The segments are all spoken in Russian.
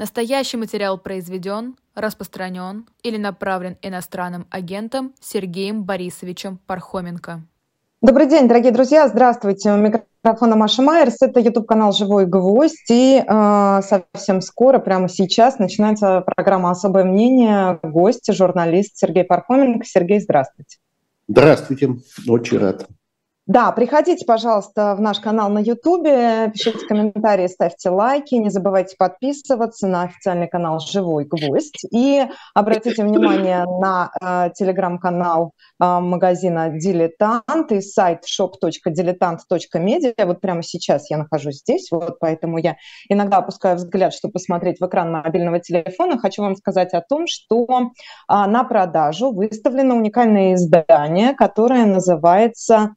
Настоящий материал произведен, распространен или направлен иностранным агентом Сергеем Борисовичем Пархоменко. Добрый день, дорогие друзья, здравствуйте. У микрофона Маша Майерс, это YouTube-канал «Живой гвоздь», и э, совсем скоро, прямо сейчас, начинается программа «Особое мнение». Гость, журналист Сергей Пархоменко. Сергей, здравствуйте. Здравствуйте, очень рад. Да, приходите, пожалуйста, в наш канал на YouTube, пишите комментарии, ставьте лайки, не забывайте подписываться на официальный канал «Живой гвоздь» и обратите внимание на э, телеграм-канал э, магазина «Дилетант» и сайт shop.diletant.media. Вот прямо сейчас я нахожусь здесь, вот поэтому я иногда опускаю взгляд, чтобы посмотреть в экран мобильного телефона. Хочу вам сказать о том, что э, на продажу выставлено уникальное издание, которое называется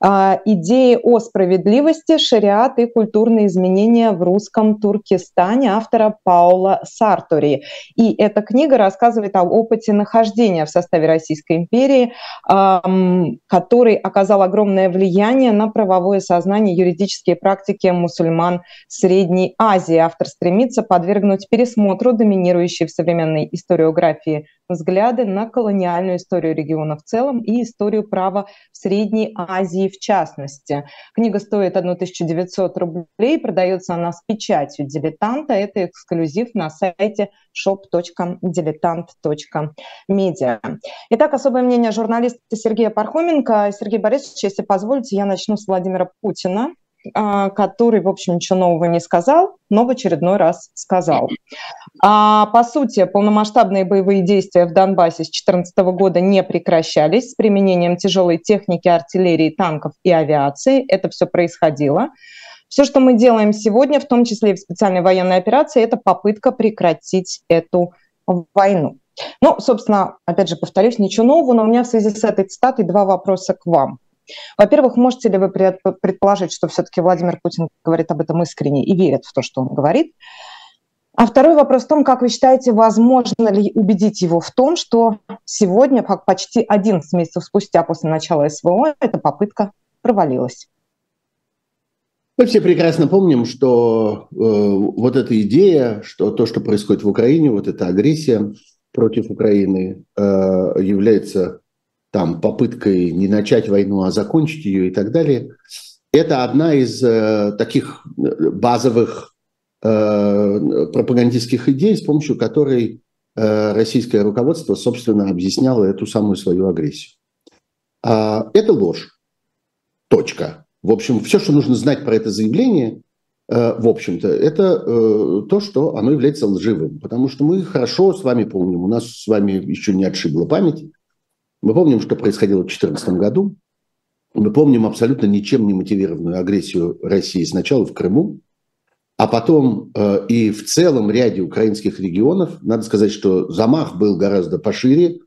идеи о справедливости, шариат и культурные изменения в русском Туркестане автора Паула Сартори. И эта книга рассказывает о опыте нахождения в составе Российской империи, который оказал огромное влияние на правовое сознание юридические практики мусульман Средней Азии. Автор стремится подвергнуть пересмотру доминирующей в современной историографии взгляды на колониальную историю региона в целом и историю права в Средней Азии в частности. Книга стоит 1900 рублей, продается она с печатью дилетанта. Это эксклюзив на сайте shop.diletant.media. Итак, особое мнение журналиста Сергея Пархоменко. Сергей Борисович, если позволите, я начну с Владимира Путина. А, который, в общем, ничего нового не сказал, но в очередной раз сказал. А, по сути, полномасштабные боевые действия в Донбассе с 2014 года не прекращались с применением тяжелой техники, артиллерии, танков и авиации. Это все происходило. Все, что мы делаем сегодня, в том числе и в специальной военной операции, это попытка прекратить эту войну. Ну, собственно, опять же повторюсь, ничего нового, но у меня в связи с этой цитатой два вопроса к вам. Во-первых, можете ли вы предположить, что все-таки Владимир Путин говорит об этом искренне и верит в то, что он говорит? А второй вопрос в том, как вы считаете, возможно ли убедить его в том, что сегодня, почти 11 месяцев спустя после начала СВО, эта попытка провалилась? Мы все прекрасно помним, что э, вот эта идея, что то, что происходит в Украине, вот эта агрессия против Украины э, является там попыткой не начать войну, а закончить ее и так далее. Это одна из э, таких э, базовых пропагандистских идей, с помощью которой э, российское руководство, собственно, объясняло эту самую свою агрессию. А, это ложь. Точка. В общем, все, что нужно знать про это заявление, э, в общем-то, это э, то, что оно является лживым. Потому что мы хорошо с вами помним, у нас с вами еще не отшибла память, мы помним, что происходило в 2014 году. Мы помним абсолютно ничем не мотивированную агрессию России сначала в Крыму, а потом э, и в целом ряде украинских регионов. Надо сказать, что замах был гораздо пошире.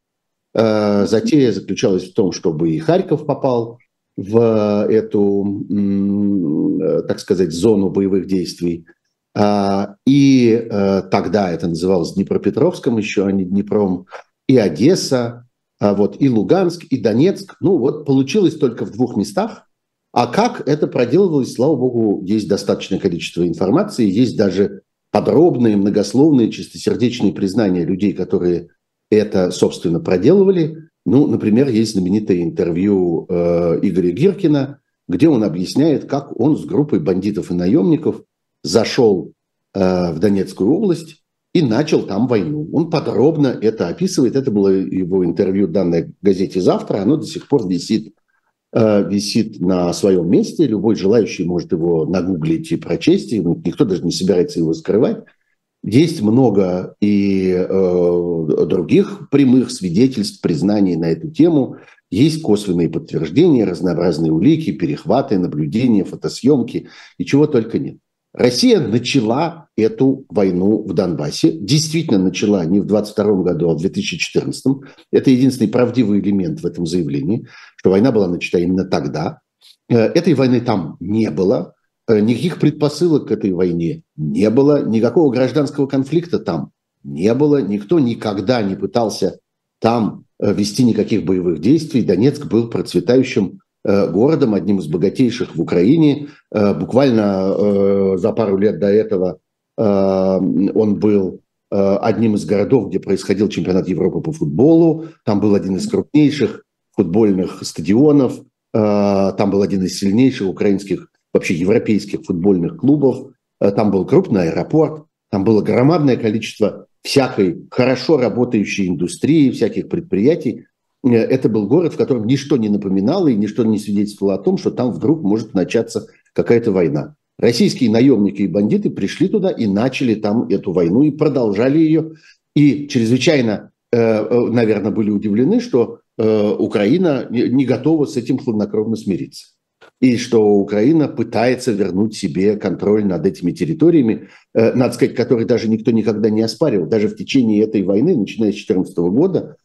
Э, затея заключалась в том, чтобы и Харьков попал в эту, э, так сказать, зону боевых действий. Э, и э, тогда это называлось Днепропетровском еще, а не Днепром, и Одесса, а вот и Луганск, и Донецк. Ну вот получилось только в двух местах. А как это проделывалось, слава богу, есть достаточное количество информации, есть даже подробные, многословные, чистосердечные признания людей, которые это, собственно, проделывали. Ну, например, есть знаменитое интервью э, Игоря Гиркина, где он объясняет, как он с группой бандитов и наемников зашел э, в Донецкую область и начал там войну. Он подробно это описывает. Это было его интервью, данное газете «Завтра». Оно до сих пор висит, висит на своем месте. Любой желающий может его нагуглить и прочесть. И никто даже не собирается его скрывать. Есть много и э, других прямых свидетельств, признаний на эту тему. Есть косвенные подтверждения, разнообразные улики, перехваты, наблюдения, фотосъемки и чего только нет. Россия начала эту войну в Донбассе. Действительно начала не в 22 году, а в 2014. Это единственный правдивый элемент в этом заявлении, что война была начата именно тогда. Э, этой войны там не было. Э, никаких предпосылок к этой войне не было. Никакого гражданского конфликта там не было. Никто никогда не пытался там э, вести никаких боевых действий. Донецк был процветающим городом, одним из богатейших в Украине. Э, буквально э, за пару лет до этого он был одним из городов, где происходил чемпионат Европы по футболу. Там был один из крупнейших футбольных стадионов. Там был один из сильнейших украинских, вообще европейских футбольных клубов. Там был крупный аэропорт. Там было громадное количество всякой хорошо работающей индустрии, всяких предприятий. Это был город, в котором ничто не напоминало и ничто не свидетельствовало о том, что там вдруг может начаться какая-то война. Российские наемники и бандиты пришли туда и начали там эту войну и продолжали ее. И чрезвычайно, э, э, наверное, были удивлены, что э, Украина не готова с этим хладнокровно смириться. И что Украина пытается вернуть себе контроль над этими территориями, надо сказать, которые даже никто никогда не оспаривал. Даже в течение этой войны, начиная с 2014 года,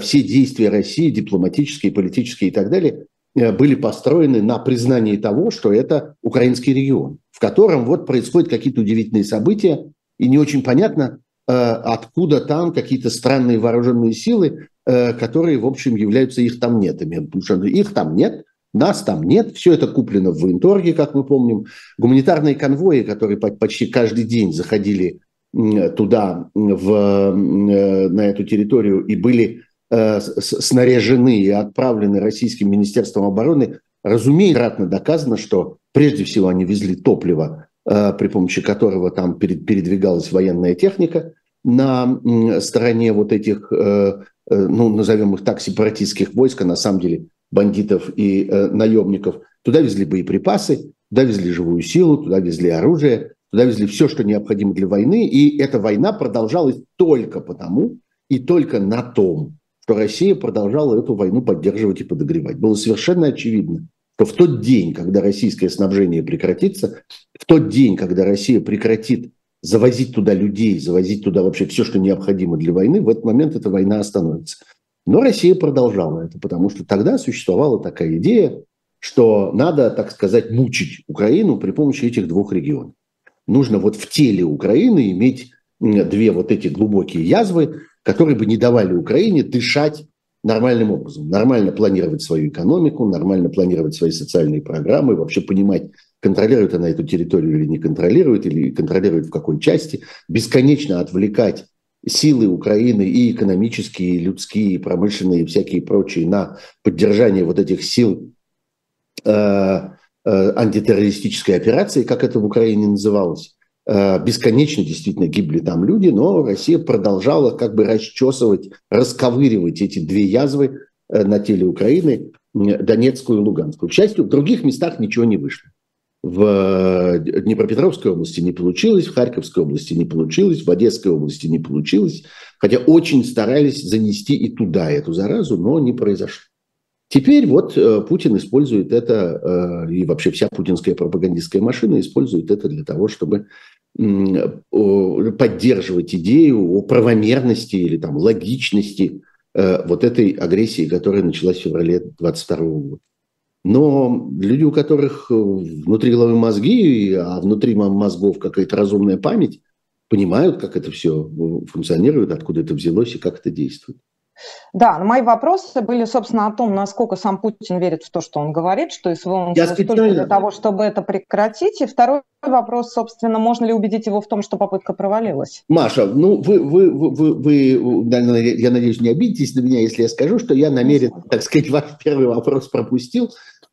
все действия России, дипломатические, политические и так далее, Э, были построены на признании того, что это украинский регион, в котором вот происходят какие-то удивительные события, и не очень понятно, э, откуда там какие-то странные вооруженные силы, э, которые, в общем, являются их там нетами. Потому что их там нет, нас там нет, все это куплено в военторге, как мы помним. Гуманитарные конвои, которые почти каждый день заходили туда, в, на эту территорию, и были Э, снаряжены и отправлены российским Министерством обороны, разумеется, кратно доказано, что прежде всего они везли топливо, э, при помощи которого там передвигалась военная техника на стороне вот этих, э, ну, назовем их так, сепаратистских войск, а на самом деле бандитов и наемников. Туда везли боеприпасы, туда везли живую силу, туда везли оружие, туда везли все, что необходимо для войны. И эта война продолжалась только потому и только на том, что Россия продолжала эту войну поддерживать и подогревать. Было совершенно очевидно, что в тот день, когда российское снабжение прекратится, в тот день, когда Россия прекратит завозить туда людей, завозить туда вообще все, что необходимо для войны, в этот момент эта война остановится. Но Россия продолжала это, потому что тогда существовала такая идея, что надо, так сказать, мучить Украину при помощи этих двух регионов. Нужно вот в теле Украины иметь две вот эти глубокие язвы, которые бы не давали Украине дышать нормальным образом, нормально планировать свою экономику, нормально планировать свои социальные программы, вообще понимать, контролирует она эту территорию или не контролирует, или контролирует в какой части, бесконечно отвлекать силы Украины и экономические, и людские, и промышленные, и всякие прочие на поддержание вот этих сил э, антитеррористической операции, как это в Украине называлось. Э, бесконечно действительно гибли там люди, но Россия продолжала как бы расчесывать, расковыривать эти две язвы э, на теле Украины, Донецкую и Луганскую. К счастью, в других местах ничего не вышло. В э, Днепропетровской области не получилось, в Харьковской области не получилось, в Одесской области не получилось, хотя очень старались занести и туда эту заразу, но не произошло. Теперь вот Путин использует это, и вообще вся путинская пропагандистская машина использует это для того, чтобы поддерживать идею о правомерности или там логичности э, вот этой агрессии, которая началась в феврале 22 года. Но люди, у которых э, внутри головы мозги, а внутри мозгов какая-то разумная память, понимают, как это все э, функционирует, откуда это взялось и как это действует. Да, мои вопросы были, собственно, о том, насколько сам Путин верит в то, что он говорит, что СВО он только для того, чтобы это прекратить. И второй вопрос, собственно, можно ли убедить его в том, что попытка провалилась? Маша, ну вы, вы, вы, вы, я надеюсь, не обидитесь на меня, если я скажу, что я намерен, так сказать, ваш первый вопрос пропустил.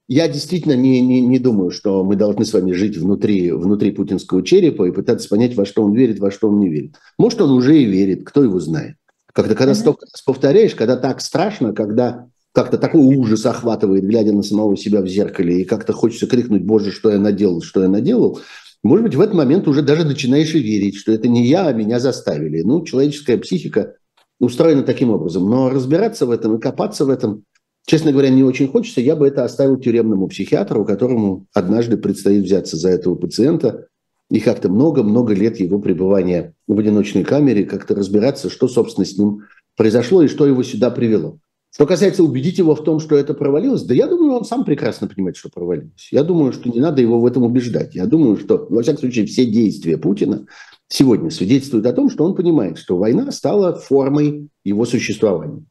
Я действительно не, не, не думаю, что мы должны с вами жить внутри, внутри путинского черепа и пытаться понять, во что он верит, во что он не верит. Может, он уже и верит, кто его знает. Когда, когда столько раз повторяешь, когда так страшно, когда как-то такой ужас охватывает, глядя на самого себя в зеркале, и как-то хочется крикнуть, боже, что я наделал, что я наделал, может быть, в этот момент уже даже начинаешь и верить, что это не я, а меня заставили. Ну, человеческая психика устроена таким образом. Но разбираться в этом и копаться в этом, честно говоря, не очень хочется. Я бы это оставил тюремному психиатру, которому однажды предстоит взяться за этого пациента и как-то много-много лет его пребывания в одиночной камере, как-то разбираться, что, собственно, с ним произошло и что его сюда привело. Что касается убедить его в том, что это провалилось, да я думаю, он сам прекрасно понимает, что провалилось. Я думаю, что не надо его в этом убеждать. Я думаю, что, во всяком случае, все действия Путина сегодня свидетельствуют о том, что он понимает, что война стала формой его существования.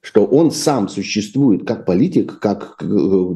Что он сам существует как политик, как э,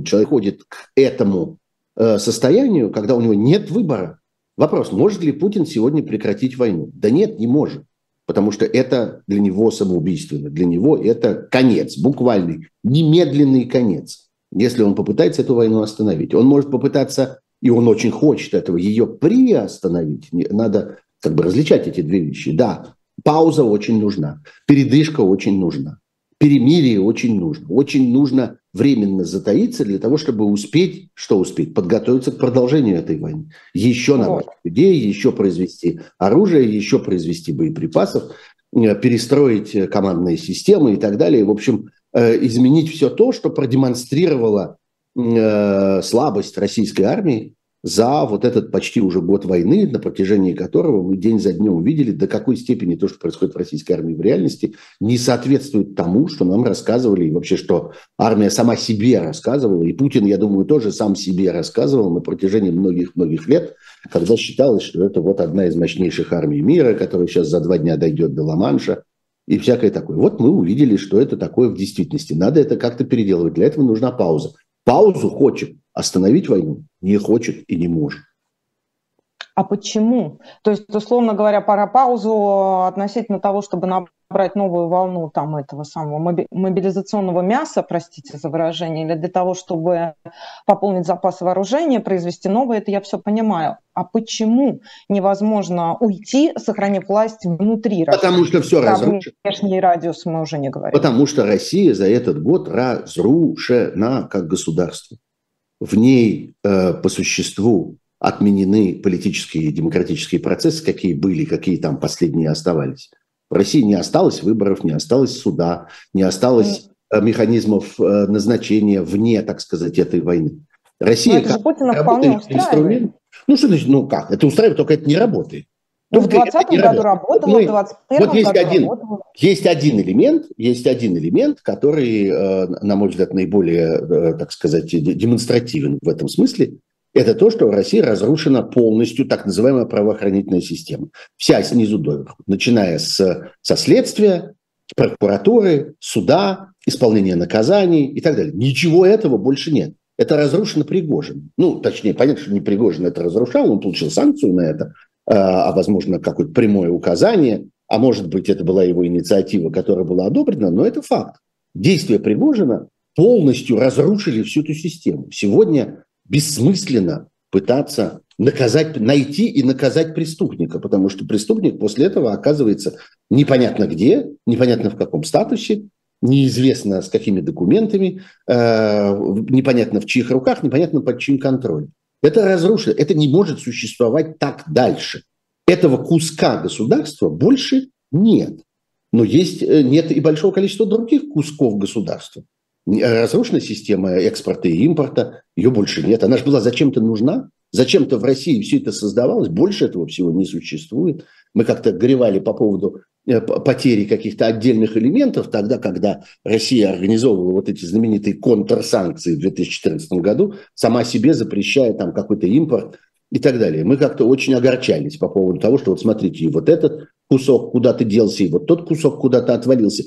человек ходит к этому э, состоянию, когда у него нет выбора Вопрос, может ли Путин сегодня прекратить войну? Да нет, не может. Потому что это для него самоубийственно. Для него это конец, буквальный, немедленный конец. Если он попытается эту войну остановить. Он может попытаться, и он очень хочет этого, ее приостановить. Надо как бы различать эти две вещи. Да, пауза очень нужна, передышка очень нужна перемирие очень нужно. Очень нужно временно затаиться для того, чтобы успеть, что успеть, подготовиться к продолжению этой войны. Еще набрать вот. людей, еще произвести оружие, еще произвести боеприпасов, э, перестроить э, командные системы и так далее. В общем, э, изменить все то, что продемонстрировало слабость российской армии за вот этот почти уже год войны, на протяжении которого мы день за днем увидели, до какой степени то, что происходит в российской армии в реальности, не соответствует тому, что нам рассказывали, и вообще, что армия сама себе рассказывала, и Путин, я думаю, тоже сам себе рассказывал на протяжении многих-многих лет, когда считалось, что это вот одна из мощнейших армий мира, которая сейчас за два дня дойдет до Ла-Манша, и всякое такое. Вот мы увидели, что это такое в действительности. Надо это как-то переделывать. Для этого нужна пауза. Паузу хочет, остановить войну не хочет и не может. А почему? То есть, условно говоря, пора паузу относительно того, чтобы набрать новую волну там этого самого мобилизационного мяса, простите за выражение, или для того, чтобы пополнить запасы вооружения, произвести новое, это я все понимаю. А почему невозможно уйти, сохранив власть внутри России? Потому что все разрушено. Внешний радиус мы уже не говорим. Потому что Россия за этот год разрушена как государство в ней э, по существу отменены политические и демократические процессы, какие были, какие там последние оставались. В России не осталось выборов, не осталось суда, не осталось э, механизмов э, назначения вне, так сказать, этой войны. Россия Но это как Путина вполне инструмент. Ну что значит, ну как? Это устраивает, только это не работает. Ну, в 2020 году работало, мы, в 2021 вот есть году один, работало. Есть один элемент, есть один элемент, который, э, на мой взгляд, наиболее, так сказать, демонстративен в этом смысле. Это то, что в России разрушена полностью так называемая правоохранительная система. Вся снизу доверху, начиная с, со следствия, прокуратуры, суда, исполнения наказаний и так далее. Ничего этого больше нет. Это разрушено Пригожин. Ну, точнее, понятно, что не Пригожин это разрушал, он получил санкцию на это, а, а возможно какое-то прямое указание, а может быть это была его инициатива, которая была одобрена, но это факт. Действия Пригожина полностью разрушили всю эту систему. Сегодня бессмысленно пытаться наказать, найти и наказать преступника, потому что преступник после этого оказывается непонятно где, непонятно в каком статусе, неизвестно с какими документами, э, непонятно в чьих руках, непонятно под чьим контролем. Это разрушено. Это не может существовать так дальше. Этого куска государства больше нет. Но есть, э, нет и большого количества других кусков государства. Разрушена система экспорта и импорта, ее больше нет. Она же была зачем-то нужна, зачем-то в России все это создавалось, больше этого всего не существует. Мы как-то горевали по поводу Э, потери каких-то отдельных элементов, тогда, когда Россия организовывала вот эти знаменитые контрсанкции в 2014 году, сама себе запрещая там какой-то импорт и так далее. Мы как-то очень огорчались по поводу того, что вот смотрите, и вот этот кусок куда-то делся, и вот тот кусок куда-то отвалился.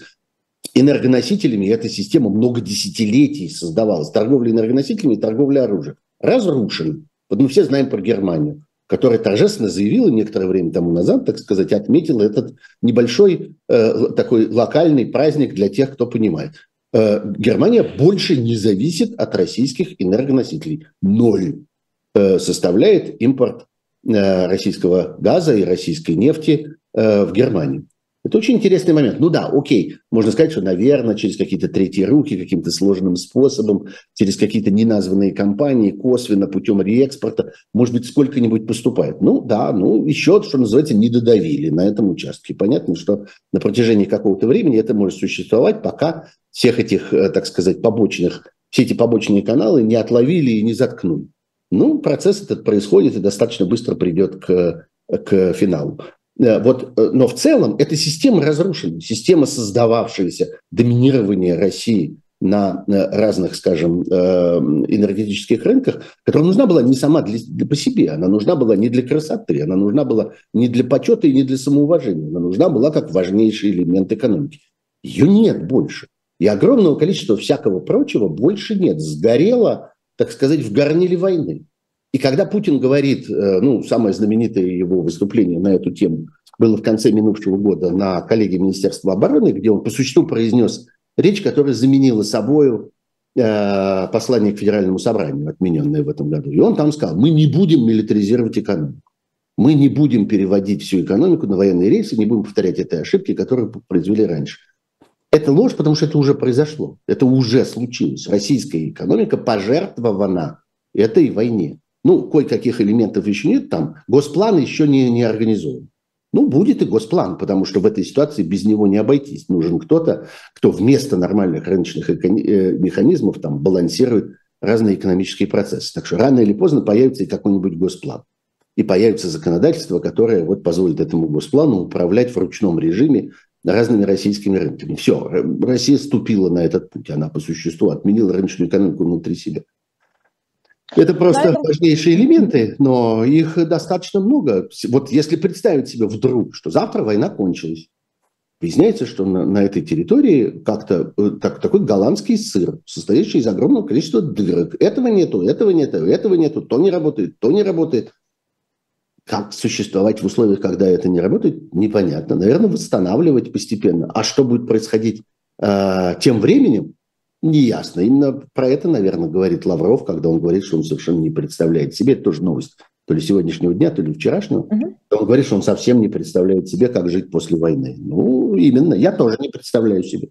Энергоносителями эта система много десятилетий создавалась. Торговля энергоносителями и торговля оружием. Разрушена. Вот мы все знаем про Германию которая торжественно заявила некоторое время тому назад, так сказать, отметила этот небольшой э, такой локальный праздник для тех, кто понимает. Э, Германия больше не зависит от российских энергоносителей. Ноль э, составляет импорт э, российского газа и российской нефти э, в Германию. Это очень интересный момент. Ну да, окей, можно сказать, что, наверное, через какие-то третьи руки, каким-то сложным способом, через какие-то неназванные компании, косвенно, путем реэкспорта, может быть, сколько-нибудь поступает. Ну да, ну еще, что называется, не додавили на этом участке. Понятно, что на протяжении какого-то времени это может существовать, пока всех этих, э, так сказать, побочных, все эти побочные каналы не отловили и не заткнули. Ну, процесс этот происходит и достаточно быстро придет к, к финалу. Э, вот, э, но в целом эта система разрушена. Система, создававшаяся, доминирование России на разных, скажем, э, энергетических рынках, которая нужна была не сама для, для, по себе, она нужна была не для красоты, она нужна была не для почета и не для самоуважения, она нужна была как важнейший элемент экономики. Ее нет больше. И огромного количества всякого прочего больше нет. Сгорело, так сказать, в горниле войны. И когда Путин говорит, э, ну, самое знаменитое его выступление на эту тему было в конце минувшего года на коллегии Министерства обороны, где он по существу произнес речь, которая заменила собою э, послание к Федеральному собранию, отмененное в этом году. И он там сказал, мы не будем милитаризировать экономику. Мы не будем переводить всю экономику на военные рейсы, не будем повторять этой ошибки, которые произвели раньше. Это ложь, потому что это уже произошло. Это уже случилось. Российская экономика пожертвована этой войне. Ну, кое-каких элементов еще нет там. Госплан еще не, не организован. Ну, будет и госплан, потому что в этой ситуации без него не обойтись. Нужен кто-то, кто вместо нормальных рыночных э, механизмов там балансирует разные экономические процессы. Так что рано или поздно появится и какой-нибудь госплан. И появится законодательство, которое вот позволит этому госплану управлять в ручном режиме разными российскими рынками. Все, Россия ступила на этот путь. Она по существу отменила рыночную экономику внутри себя. Это просто этом... важнейшие элементы, но их достаточно много. Вот если представить себе вдруг, что завтра война кончилась, выясняется, что на, на этой территории как-то э, так, такой голландский сыр, состоящий из огромного количества дырок. Этого нету, этого нету, этого нету, то не работает, то не работает. Как существовать в условиях, когда это не работает, непонятно. Наверное, восстанавливать постепенно. А что будет происходить э, тем временем, Неясно. Именно про это, наверное, говорит Лавров, когда он говорит, что он совершенно не представляет себе. Это тоже новость то ли сегодняшнего дня, то ли вчерашнего. Угу. Он говорит, что он совсем не представляет себе, как жить после войны. Ну, именно. Я тоже не представляю себе.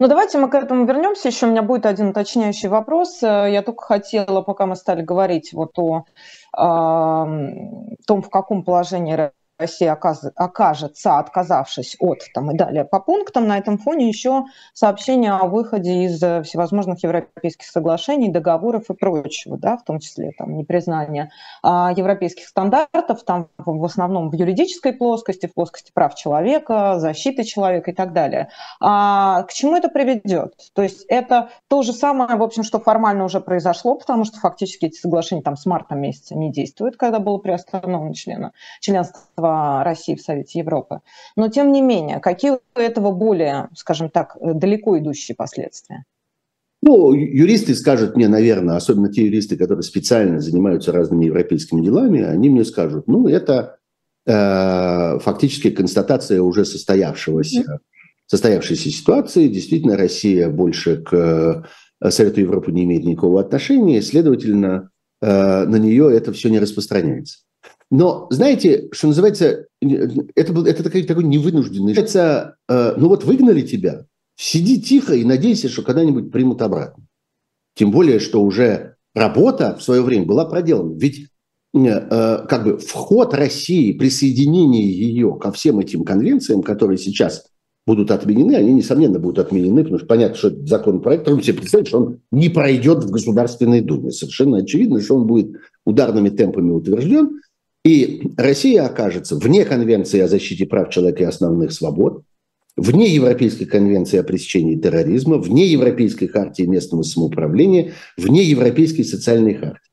Ну, давайте мы к этому вернемся. Еще у меня будет один уточняющий вопрос. Я только хотела, пока мы стали говорить вот о, о том, в каком положении Россия окажется, отказавшись от, там и далее по пунктам, на этом фоне еще сообщение о выходе из э, всевозможных европейских соглашений, договоров и прочего, да, в том числе там непризнание а, европейских стандартов, там в основном в юридической плоскости, в плоскости прав человека, защиты человека и так далее. А к чему это приведет? То есть это то же самое, в общем, что формально уже произошло, потому что фактически эти соглашения там с марта месяца не действуют, когда было приостановлено члена, членство России в Совете Европы. Но тем не менее, какие у этого более, скажем так, далеко идущие последствия? Ну, юристы скажут мне, наверное, особенно те юристы, которые специально занимаются разными европейскими делами, они мне скажут, ну, это э, фактически констатация уже состоявшегося, состоявшейся ситуации. Действительно, Россия больше к э, Совету Европы не имеет никакого отношения, следовательно, э, на нее это все не распространяется. Но знаете, что называется, это, был, это такой, такой невынужденный. Это, э, ну вот выгнали тебя, сиди тихо и надейся, что когда-нибудь примут обратно. Тем более, что уже работа в свое время была проделана. Ведь э, как бы вход России, присоединение ее ко всем этим конвенциям, которые сейчас будут отменены, они, несомненно, будут отменены, потому что понятно, что это законопроект, трудно себе представить, что он не пройдет в Государственной Думе. Совершенно очевидно, что он будет ударными темпами утвержден, и Россия окажется вне Конвенции о защите прав человека и основных свобод, вне Европейской конвенции о пресечении терроризма, вне Европейской хартии местного самоуправления, вне Европейской социальной хартии.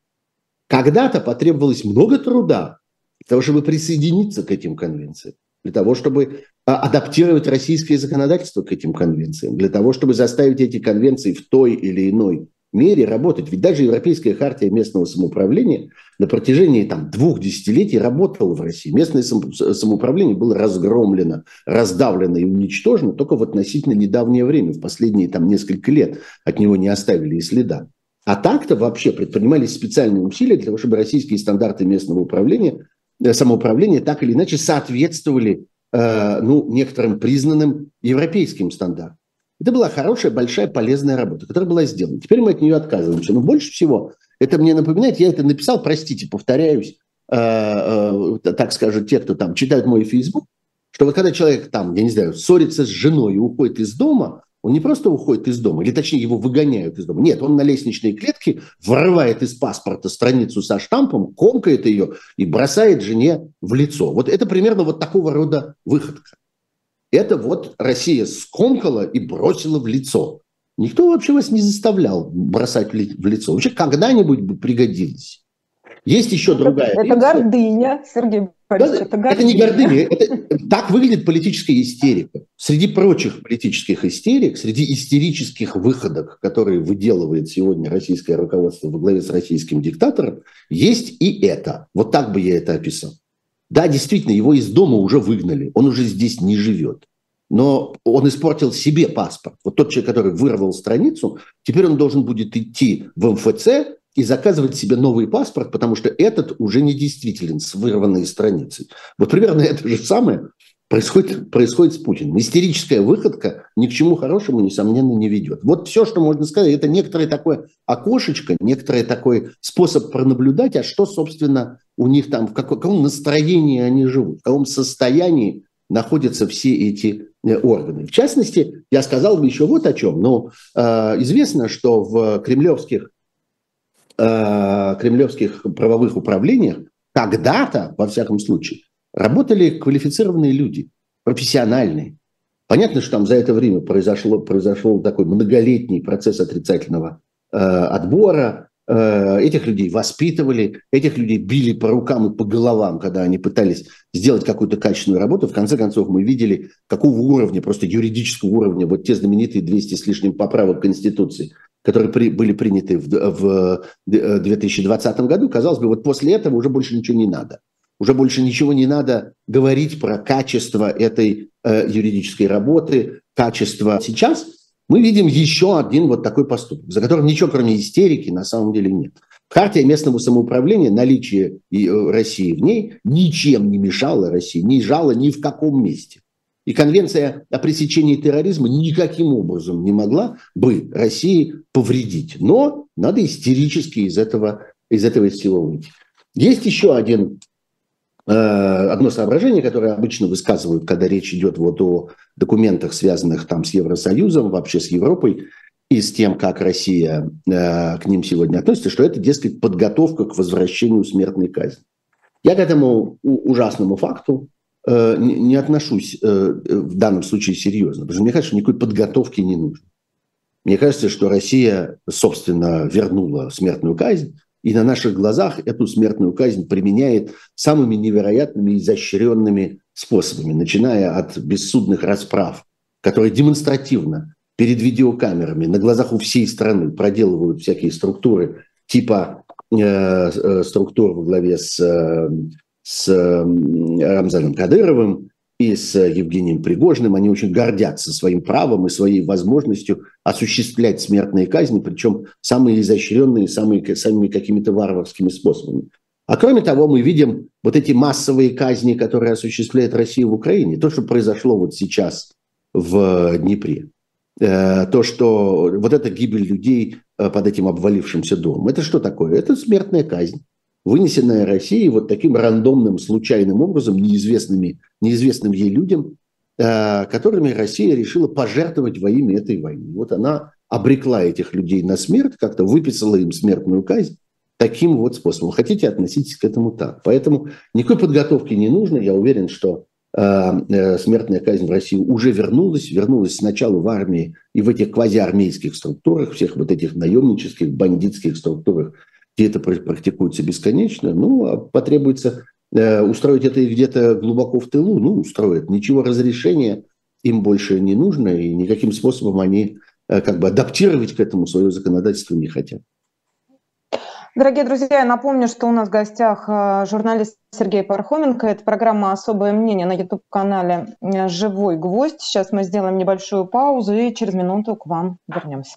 Когда-то потребовалось много труда для того, чтобы присоединиться к этим конвенциям, для того, чтобы а, адаптировать российское законодательство к этим конвенциям, для того, чтобы заставить эти конвенции в той или иной мере работать. Ведь даже Европейская хартия местного самоуправления на протяжении там, двух десятилетий работала в России. Местное самоуправление было разгромлено, раздавлено и уничтожено только в относительно недавнее время, в последние там, несколько лет от него не оставили и следа. А так-то вообще предпринимались специальные усилия для того, чтобы российские стандарты местного управления, э, самоуправления так или иначе соответствовали э, ну, некоторым признанным европейским стандартам. Это была хорошая, большая, полезная работа, которая была сделана. Теперь мы от нее отказываемся. Но больше всего это мне напоминает, я это написал, простите, повторяюсь, э, э, так скажут те, кто там читают мой Facebook, что вот когда человек там, я не знаю, ссорится с женой и уходит из дома, он не просто уходит из дома, или точнее его выгоняют из дома. Нет, он на лестничной клетке вырывает из паспорта страницу со штампом, комкает ее и бросает жене в лицо. Вот это примерно вот такого рода выходка. Это вот Россия скомкала и бросила в лицо. Никто вообще вас не заставлял бросать в лицо. Вообще когда-нибудь бы пригодилось. Есть еще другая Это версия. гордыня, Сергей Да, это, это не гордыня, это, так выглядит политическая истерика. Среди прочих политических истерик, среди истерических выходок, которые выделывает сегодня российское руководство во главе с российским диктатором, есть и это. Вот так бы я это описал. Да, действительно, его из дома уже выгнали, он уже здесь не живет. Но он испортил себе паспорт. Вот тот человек, который вырвал страницу, теперь он должен будет идти в МФЦ и заказывать себе новый паспорт, потому что этот уже не действителен с вырванной страницей. Вот примерно это же самое происходит, происходит с Путиным. Истерическая выходка ни к чему хорошему, несомненно, не ведет. Вот все, что можно сказать, это некоторое такое окошечко, некоторый такой способ пронаблюдать, а что, собственно, у них там, в каком настроении они живут, в каком состоянии находятся все эти э, органы. В частности, я сказал бы еще вот о чем. Но э, известно, что в кремлевских э, кремлевских правовых управлениях когда-то, во всяком случае, работали квалифицированные люди, профессиональные. Понятно, что там за это время произошло, произошел такой многолетний процесс отрицательного э, отбора. Э, этих людей воспитывали, этих людей били по рукам и по головам, когда они пытались сделать какую-то качественную работу. В конце концов, мы видели, какого уровня, просто юридического уровня, вот те знаменитые 200 с лишним поправок Конституции – которые при, были приняты в, в 2020 году, казалось бы, вот после этого уже больше ничего не надо. Уже больше ничего не надо говорить про качество этой э, юридической работы, качество. Сейчас мы видим еще один вот такой поступок, за которым ничего, кроме истерики, на самом деле нет. Хартия местного самоуправления, наличие э, России в ней ничем не мешало России, не жало ни в каком месте. И конвенция о пресечении терроризма никаким образом не могла бы России повредить. Но надо истерически из этого, из этого всего выйти. Есть еще один, одно соображение, которое обычно высказывают, когда речь идет вот о документах, связанных там с Евросоюзом, вообще с Европой, и с тем, как Россия э, к ним сегодня относится, что это, дескать, подготовка к возвращению смертной казни. Я к этому ужасному факту Э, не отношусь э, в данном случае серьезно, потому что мне кажется, что никакой подготовки не нужно. Мне кажется, что Россия, собственно, вернула смертную казнь, и на наших глазах эту смертную казнь применяет самыми невероятными и изощренными способами, начиная от бессудных расправ, которые демонстративно перед видеокамерами на глазах у всей страны проделывают всякие структуры типа э, э, структур во главе с э, с Рамзаном Кадыровым и с Евгением Пригожным. Они очень гордятся своим правом и своей возможностью осуществлять смертные казни, причем самые изощренные, самые, самыми какими-то варварскими способами. А кроме того, мы видим вот эти массовые казни, которые осуществляет Россия в Украине. То, что произошло вот сейчас в Днепре. Э, то, что вот эта гибель людей э, под этим обвалившимся домом. Это что такое? Это смертная казнь вынесенная Россией вот таким рандомным, случайным образом, неизвестными, неизвестным ей людям, э, которыми Россия решила пожертвовать во имя этой войны. Вот она обрекла этих людей на смерть, как-то выписала им смертную казнь таким вот способом. Хотите, относитесь к этому так. Поэтому никакой подготовки не нужно. Я уверен, что э, э, смертная казнь в России уже вернулась. Вернулась сначала в армии и в этих квазиармейских структурах, всех вот этих наемнических, бандитских структурах, где это практикуется бесконечно, ну, а потребуется э, устроить это где-то глубоко в тылу, ну, устроят. Ничего разрешения им больше не нужно, и никаким способом они э, как бы адаптировать к этому свое законодательство не хотят. Дорогие друзья, я напомню, что у нас в гостях э, журналист Сергей Пархоменко. Это программа «Особое мнение» на YouTube-канале «Живой гвоздь». Сейчас мы сделаем небольшую паузу и через минуту к вам вернемся.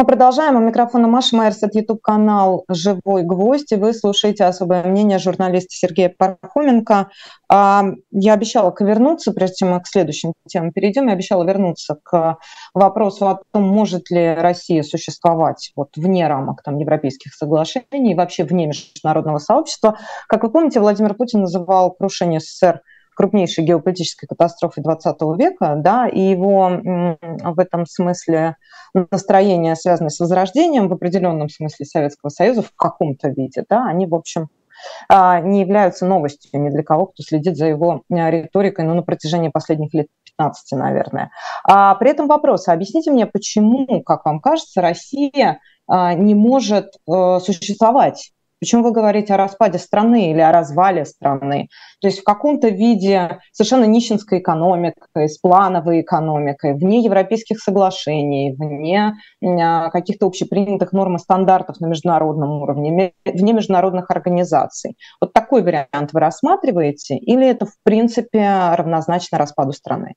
Мы продолжаем. У микрофона Маша Майерс, это YouTube-канал «Живой гвоздь», и вы слушаете особое мнение журналиста Сергея Пархоменко. А, я обещала вернуться, прежде чем мы к следующим темам перейдем, я обещала вернуться к вопросу о том, может ли Россия существовать вот вне рамок там, европейских соглашений и вообще вне международного сообщества. Как вы помните, Владимир Путин называл крушение СССР крупнейшей геополитической катастрофы 20 века, да, и его в этом смысле настроения, связанные с возрождением в определенном смысле Советского Союза в каком-то виде, да, они, в общем, а, не являются новостью ни для кого, кто следит за его а, риторикой ну, на протяжении последних лет 15, наверное. А при этом вопрос, объясните мне, почему, как вам кажется, Россия а, не может э, существовать Почему вы говорите о распаде страны или о развале страны? То есть в каком-то виде совершенно нищенской экономикой, с плановой экономикой, вне европейских соглашений, вне а, каких-то общепринятых норм и стандартов на международном уровне, вне международных организаций. Вот такой вариант вы рассматриваете или это в принципе равнозначно распаду страны?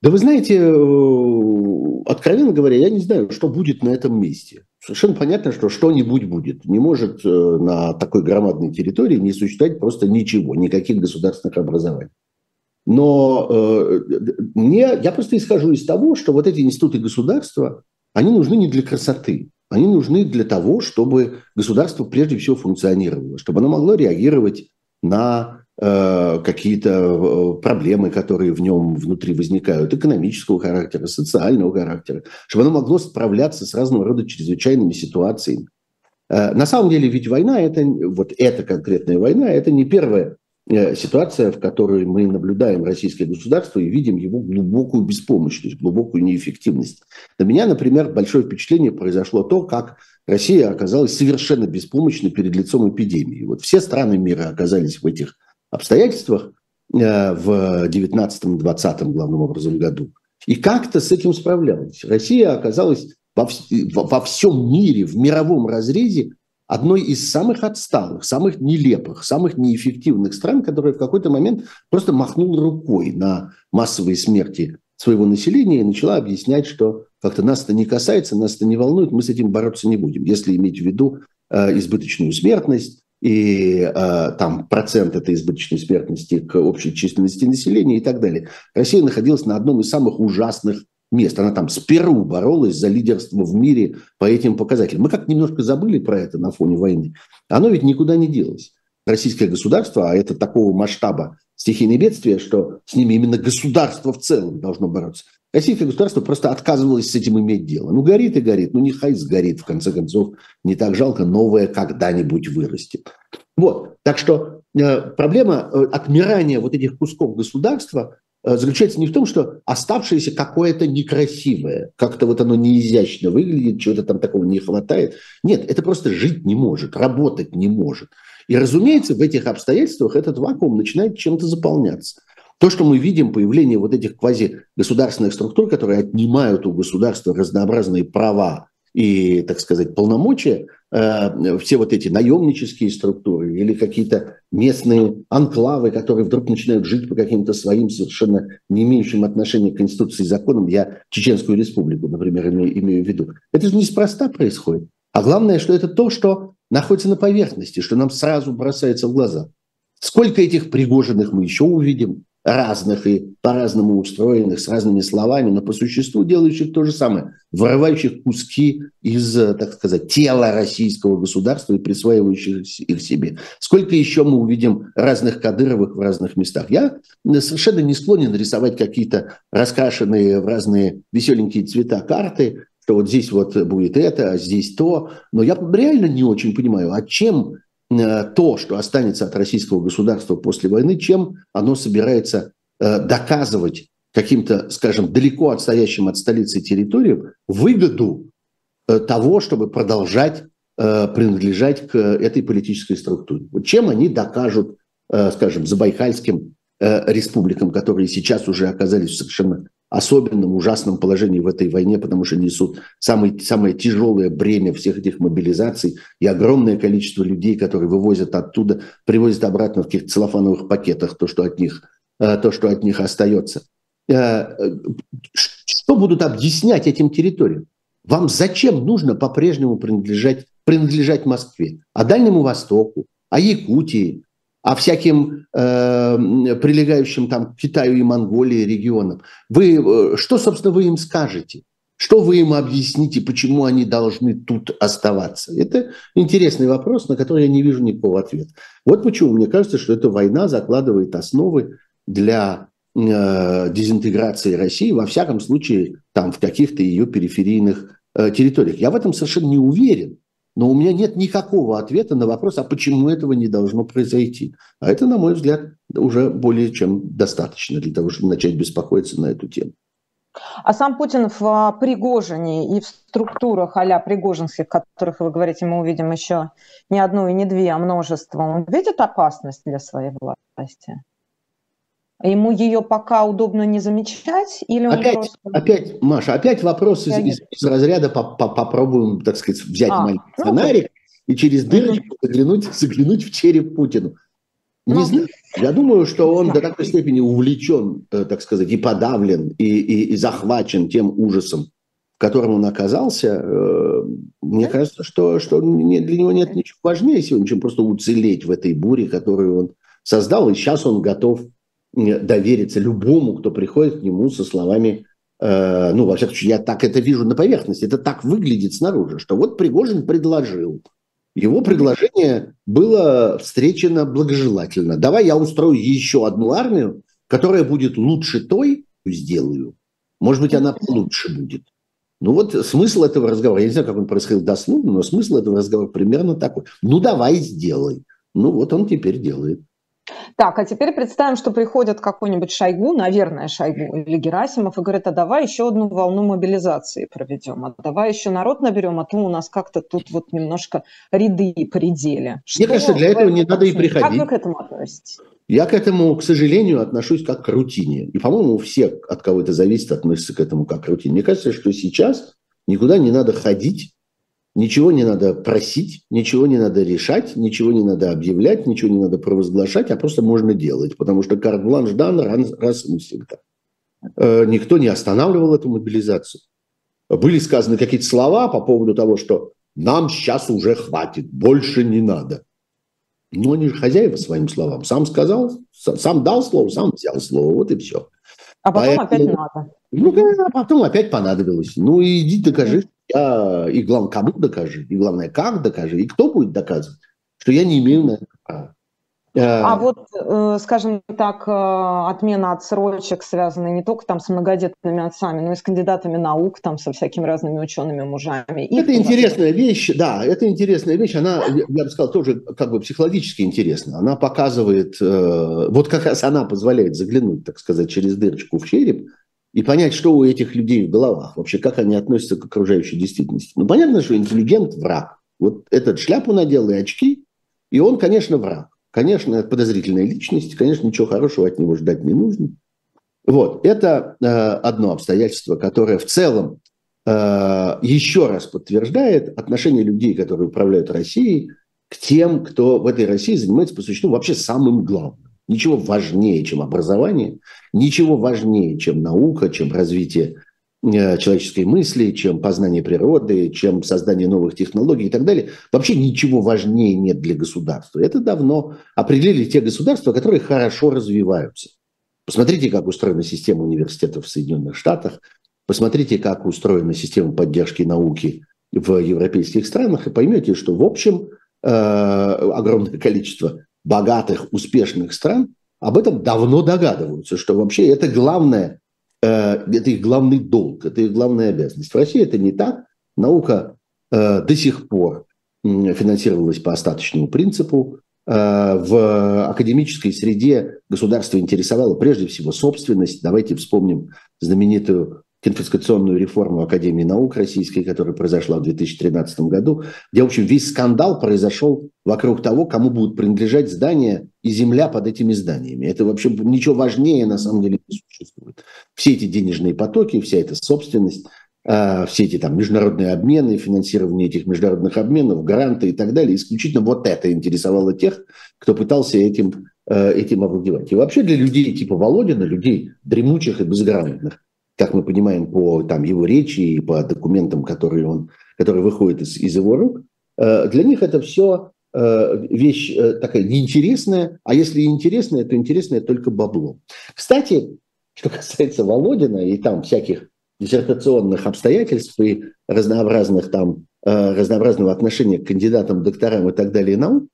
Да вы знаете, э, откровенно говоря, я не знаю, что будет на этом месте. Совершенно понятно, что что-нибудь будет. Не может э, на такой громадной территории не существовать просто ничего, никаких государственных образований. Но э, мне, я просто исхожу из того, что вот эти институты государства, они нужны не для красоты, они нужны для того, чтобы государство прежде всего функционировало, чтобы оно могло реагировать на какие-то э, проблемы, которые в нем внутри возникают, экономического характера, социального характера, чтобы оно могло справляться с разного рода чрезвычайными ситуациями. Э, на самом деле ведь война, это, вот эта конкретная война, это не первая ситуация, в которой мы наблюдаем российское государство и видим его глубокую беспомощность, глубокую неэффективность. На меня, например, большое впечатление произошло то, как Россия оказалась совершенно беспомощной перед лицом эпидемии. Вот все страны мира оказались в этих обстоятельствах э, в 19-20 главным образом году. И как-то с этим справлялась. Россия оказалась во, во всем мире, в мировом разрезе одной из самых отсталых, самых нелепых, самых неэффективных стран, которая в какой-то момент просто махнула рукой на массовые смерти своего населения и начала объяснять, что как-то нас это не касается, нас это не волнует, мы с этим бороться не будем. Если иметь в виду э, избыточную смертность, и э, там процент этой избыточной смертности к общей численности населения и так далее. Россия находилась на одном из самых ужасных мест. Она там с Перу боролась за лидерство в мире по этим показателям. Мы как немножко забыли про это на фоне войны. Оно ведь никуда не делось. Российское государство, а это такого масштаба стихийные бедствия, что с ними именно государство в целом должно бороться. Российское государство просто отказывалось с этим иметь дело. Ну, горит и горит, ну, нехай сгорит, в конце концов. Не так жалко, новое когда-нибудь вырастет. Вот, так что э, проблема э, отмирания вот этих кусков государства э, заключается не в том, что оставшееся какое-то некрасивое, как-то вот оно неизящно выглядит, чего-то там такого не хватает. Нет, это просто жить не может, работать не может. И, разумеется, в этих обстоятельствах этот вакуум начинает чем-то заполняться. То, что мы видим, появление вот этих квази-государственных структур, которые отнимают у государства разнообразные права и, так сказать, полномочия, э, все вот эти наемнические структуры или какие-то местные анклавы, которые вдруг начинают жить по каким-то своим совершенно не имеющим отношения к Конституции и законам, я Чеченскую республику, например, имею, имею в виду, это же неспроста происходит. А главное, что это то, что находится на поверхности, что нам сразу бросается в глаза. Сколько этих Пригожиных мы еще увидим, разных и по-разному устроенных, с разными словами, но по существу делающих то же самое, вырывающих куски из, так сказать, тела российского государства и присваивающих их себе. Сколько еще мы увидим разных Кадыровых в разных местах? Я совершенно не склонен рисовать какие-то раскрашенные в разные веселенькие цвета карты, что вот здесь вот будет это, а здесь то. Но я реально не очень понимаю, а чем то, что останется от российского государства после войны, чем оно собирается э, доказывать каким-то, скажем, далеко отстоящим от столицы территориям выгоду э, того, чтобы продолжать э, принадлежать к этой политической структуре. Вот чем они докажут, э, скажем, забайкальским э, республикам, которые сейчас уже оказались в совершенно особенном, ужасном положении в этой войне, потому что несут самое, самое тяжелое бремя всех этих мобилизаций и огромное количество людей, которые вывозят оттуда, привозят обратно в каких-то целлофановых пакетах то, что от них, то, что от них остается. Что будут объяснять этим территориям? Вам зачем нужно по-прежнему принадлежать, принадлежать Москве? А Дальнему Востоку, а Якутии, а всяким э, прилегающим там Китаю и Монголии регионам. Вы, э, что, собственно, вы им скажете? Что вы им объясните, почему они должны тут оставаться? Это интересный вопрос, на который я не вижу никакого ответа. Вот почему мне кажется, что эта война закладывает основы для Э, дезинтеграции России, во всяком случае, там в каких-то ее периферийных э, территориях. Я в этом совершенно не уверен, но у меня нет никакого ответа на вопрос, а почему этого не должно произойти. А это, на мой взгляд, уже более чем достаточно для того, чтобы начать беспокоиться на эту тему. А сам Путин в а, Пригожине и в структурах а-ля пригожинских, которых вы говорите, мы увидим еще не одну и не две, а множество, он видит опасность для своей власти? Ему ее пока удобно не замечать? Или он опять, просто... опять, Маша, опять вопрос из, из, из разряда по, по, попробуем, так сказать, взять а, маленький ну, фонарик и через дырочку угу. заглянуть, заглянуть в череп Путину. Не ну, знаю. Я думаю, что он до такой степени увлечен, э, так сказать, и подавлен, и, и, и захвачен тем ужасом, в котором он оказался. Э, мне кажется, что, что для него нет ничего важнее сегодня, чем просто уцелеть в этой буре, которую он создал. И сейчас он готов довериться любому, кто приходит к нему со словами, э, ну, во всяком случае, я так это вижу на поверхности, это так выглядит снаружи, что вот Пригожин предложил, его предложение было встречено благожелательно. Давай я устрою еще одну армию, которая будет лучше той, сделаю. Может быть, она лучше будет. Ну вот смысл этого разговора, я не знаю, как он происходил дословно, но смысл этого разговора примерно такой. Ну давай сделай. Ну вот он теперь делает. Так, а теперь представим, что приходит какой-нибудь Шойгу, наверное, Шойгу или Герасимов, и говорит, а давай еще одну волну мобилизации проведем, а давай еще народ наберем, а то у нас как-то тут вот немножко ряды предели. Мне кажется, для этого не надо и приходить. Как вы к этому относитесь? Я к этому, к сожалению, отношусь как к рутине. И, по-моему, все, от кого это зависит, относятся к этому как к рутине. Мне кажется, что сейчас никуда не надо ходить Ничего не надо просить, ничего не надо решать, ничего не надо объявлять, ничего не надо провозглашать, а просто можно делать, потому что карт-бланш дан раз, и навсегда. Э, никто не останавливал эту мобилизацию. Были сказаны какие-то слова по поводу того, что нам сейчас уже хватит, больше не надо. Ну, они же хозяева своим словам. Сам сказал, сам дал слово, сам взял слово, вот и все. А потом Поэтому, опять надо. Ну, а потом опять понадобилось. Ну, иди докажи, я, и главное, кому докажи, и главное, как докажи, и кто будет доказывать, что я не имею на это права. А вот, э, скажем так, э, отмена отсрочек, связанная не только там с многодетными отцами, но и с кандидатами наук, там, со всякими разными учеными мужами. Их это интересная вещь, да, это интересная вещь, она, я бы сказал, тоже как бы психологически интересна. Она показывает, э, вот как раз она позволяет заглянуть, так сказать, через дырочку в череп, и понять, что у этих людей в головах, вообще как они относятся к окружающей действительности. Ну, понятно, что интеллигент – враг. Вот этот шляпу надел и очки, и он, конечно, враг. Конечно, подозрительная личность, конечно, ничего хорошего от него ждать не нужно. Вот, это э, одно обстоятельство, которое в целом э, еще раз подтверждает отношение людей, которые управляют Россией, к тем, кто в этой России занимается по существу вообще самым главным. Ничего важнее, чем образование, ничего важнее, чем наука, чем развитие э, человеческой мысли, чем познание природы, чем создание новых технологий и так далее. Вообще ничего важнее нет для государства. Это давно определили те государства, которые хорошо развиваются. Посмотрите, как устроена система университетов в Соединенных Штатах, посмотрите, как устроена система поддержки науки в европейских странах, и поймете, что в общем э, огромное количество богатых, успешных стран об этом давно догадываются, что вообще это главное, э, это их главный долг, это их главная обязанность. В России это не так. Наука э, до сих пор финансировалась по остаточному принципу. Э, в академической среде государство интересовало прежде всего собственность. Давайте вспомним знаменитую конфискационную реформу Академии наук Российской, которая произошла в 2013 году, где, в общем, весь скандал произошел вокруг того, кому будут принадлежать здания и земля под этими зданиями. Это вообще ничего важнее на самом деле не существует. Все эти денежные потоки, вся эта собственность, а, все эти там международные обмены, финансирование этих международных обменов, гранты и так далее, исключительно вот это интересовало тех, кто пытался этим, э, этим овладевать. И вообще для людей типа Володина, людей дремучих и безграмотных, как мы понимаем по там, его речи и по документам, которые, он, которые выходят из, из его рук, э, для них это все э, вещь э, такая неинтересная, а если интересная, то интересная только бабло. Кстати, что касается Володина и там всяких диссертационных обстоятельств и разнообразных там разнообразного отношения к кандидатам, докторам и так далее наук,